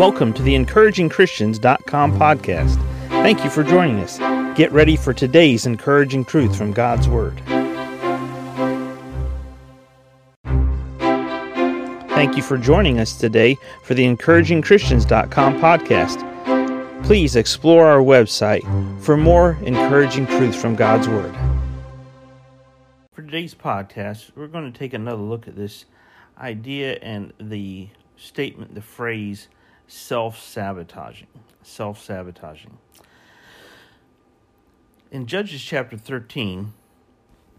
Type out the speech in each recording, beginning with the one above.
Welcome to the encouragingchristians.com podcast. Thank you for joining us. Get ready for today's encouraging truth from God's Word. Thank you for joining us today for the encouragingchristians.com podcast. Please explore our website for more encouraging truth from God's Word. For today's podcast, we're going to take another look at this idea and the statement, the phrase self sabotaging. Self sabotaging. In Judges chapter 13,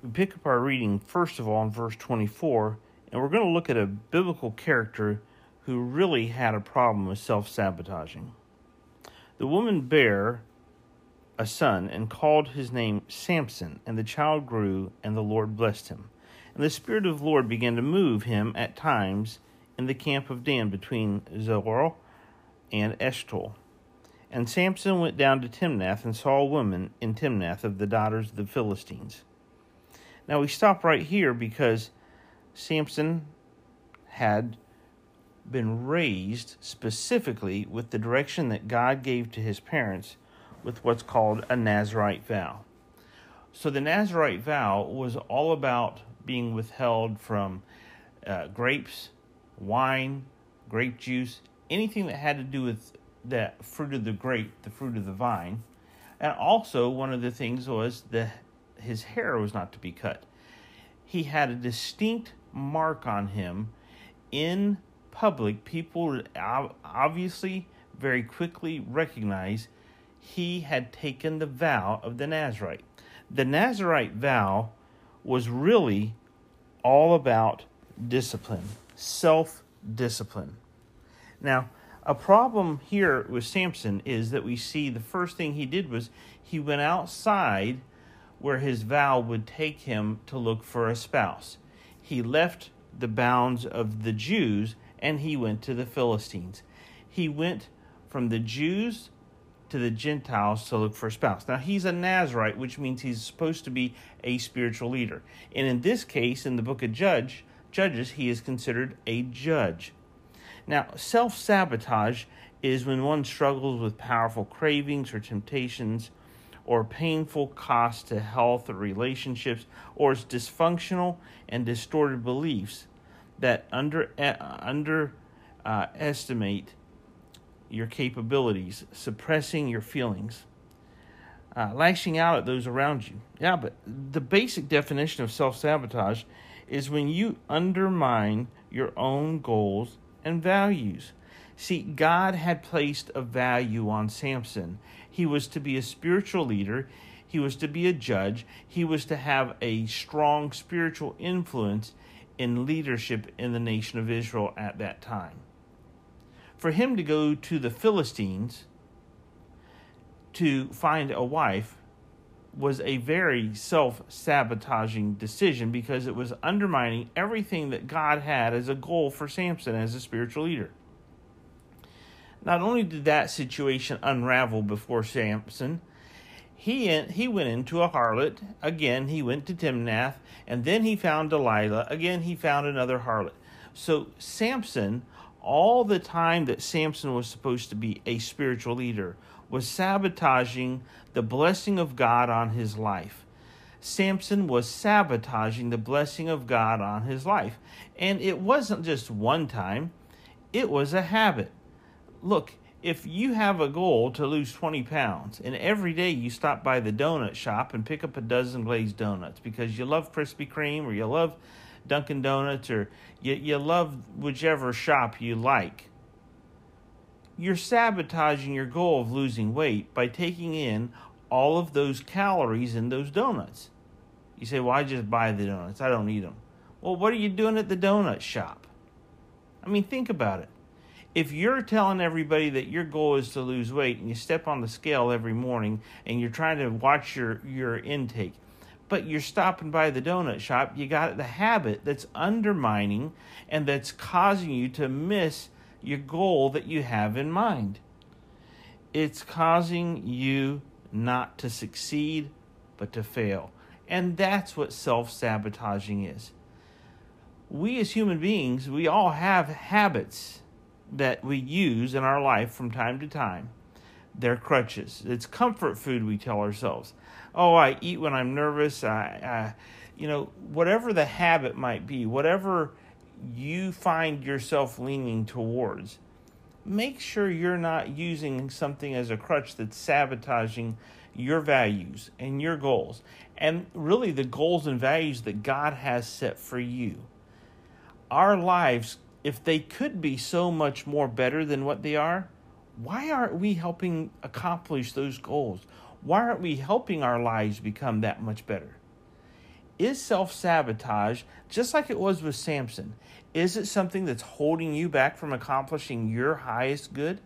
we pick up our reading first of all in verse 24, and we're going to look at a biblical character who really had a problem with self sabotaging. The woman bare a son and called his name Samson, and the child grew, and the Lord blessed him. And the Spirit of the Lord began to move him at times in the camp of Dan between Zorah and Eshtaol. And Samson went down to Timnath and saw a woman in Timnath of the daughters of the Philistines. Now we stop right here because Samson had been raised specifically with the direction that God gave to his parents with what's called a Nazarite vow. So the Nazarite vow was all about being withheld from uh, grapes, wine, grape juice, anything that had to do with the fruit of the grape, the fruit of the vine. And also, one of the things was that his hair was not to be cut. He had a distinct mark on him in public. People obviously very quickly recognize he had taken the vow of the Nazarite. The Nazarite vow was really all about discipline, self discipline. Now, a problem here with Samson is that we see the first thing he did was he went outside where his vow would take him to look for a spouse. He left the bounds of the Jews and he went to the Philistines. He went from the Jews to the Gentiles to look for a spouse. Now, he's a Nazarite, which means he's supposed to be a spiritual leader. And in this case, in the book of Judge, Judges, he is considered a judge. Now, self sabotage is when one struggles with powerful cravings or temptations or painful costs to health or relationships or its dysfunctional and distorted beliefs that under, uh, under uh, your capabilities, suppressing your feelings, uh, lashing out at those around you. Yeah, but the basic definition of self sabotage is when you undermine your own goals and values. See, God had placed a value on Samson. He was to be a spiritual leader, he was to be a judge, he was to have a strong spiritual influence in leadership in the nation of Israel at that time for him to go to the Philistines to find a wife was a very self sabotaging decision because it was undermining everything that God had as a goal for Samson as a spiritual leader. Not only did that situation unravel before Samson, he, he went into a harlot. Again, he went to Timnath, and then he found Delilah. Again, he found another harlot. So Samson all the time that Samson was supposed to be a spiritual leader was sabotaging the blessing of God on his life. Samson was sabotaging the blessing of God on his life. And it wasn't just one time, it was a habit. Look, if you have a goal to lose 20 pounds and every day you stop by the donut shop and pick up a dozen glazed donuts because you love Krispy Kreme or you love Dunkin' Donuts or you, you love whichever shop you like, you're sabotaging your goal of losing weight by taking in all of those calories in those donuts. You say, well, I just buy the donuts, I don't eat them. Well, what are you doing at the donut shop? I mean, think about it. If you're telling everybody that your goal is to lose weight and you step on the scale every morning and you're trying to watch your, your intake, but you're stopping by the donut shop, you got the habit that's undermining and that's causing you to miss your goal that you have in mind. It's causing you not to succeed, but to fail. And that's what self sabotaging is. We as human beings, we all have habits. that we use in our life from time to time. They're crutches. It's comfort food, we tell ourselves. Oh, I eat when I'm nervous. I, I you know, whatever the habit might be, whatever you find yourself leaning towards, make sure you're not using something as a crutch that's sabotaging your values and your goals, and really the goals and values that God has set for you. Our lives, if they could be so much more better than what they are, why aren't we helping accomplish those goals? Why aren't we helping our lives become that much better? Is self sabotage, just like it was with Samson, is it something that's holding you back from accomplishing your highest good?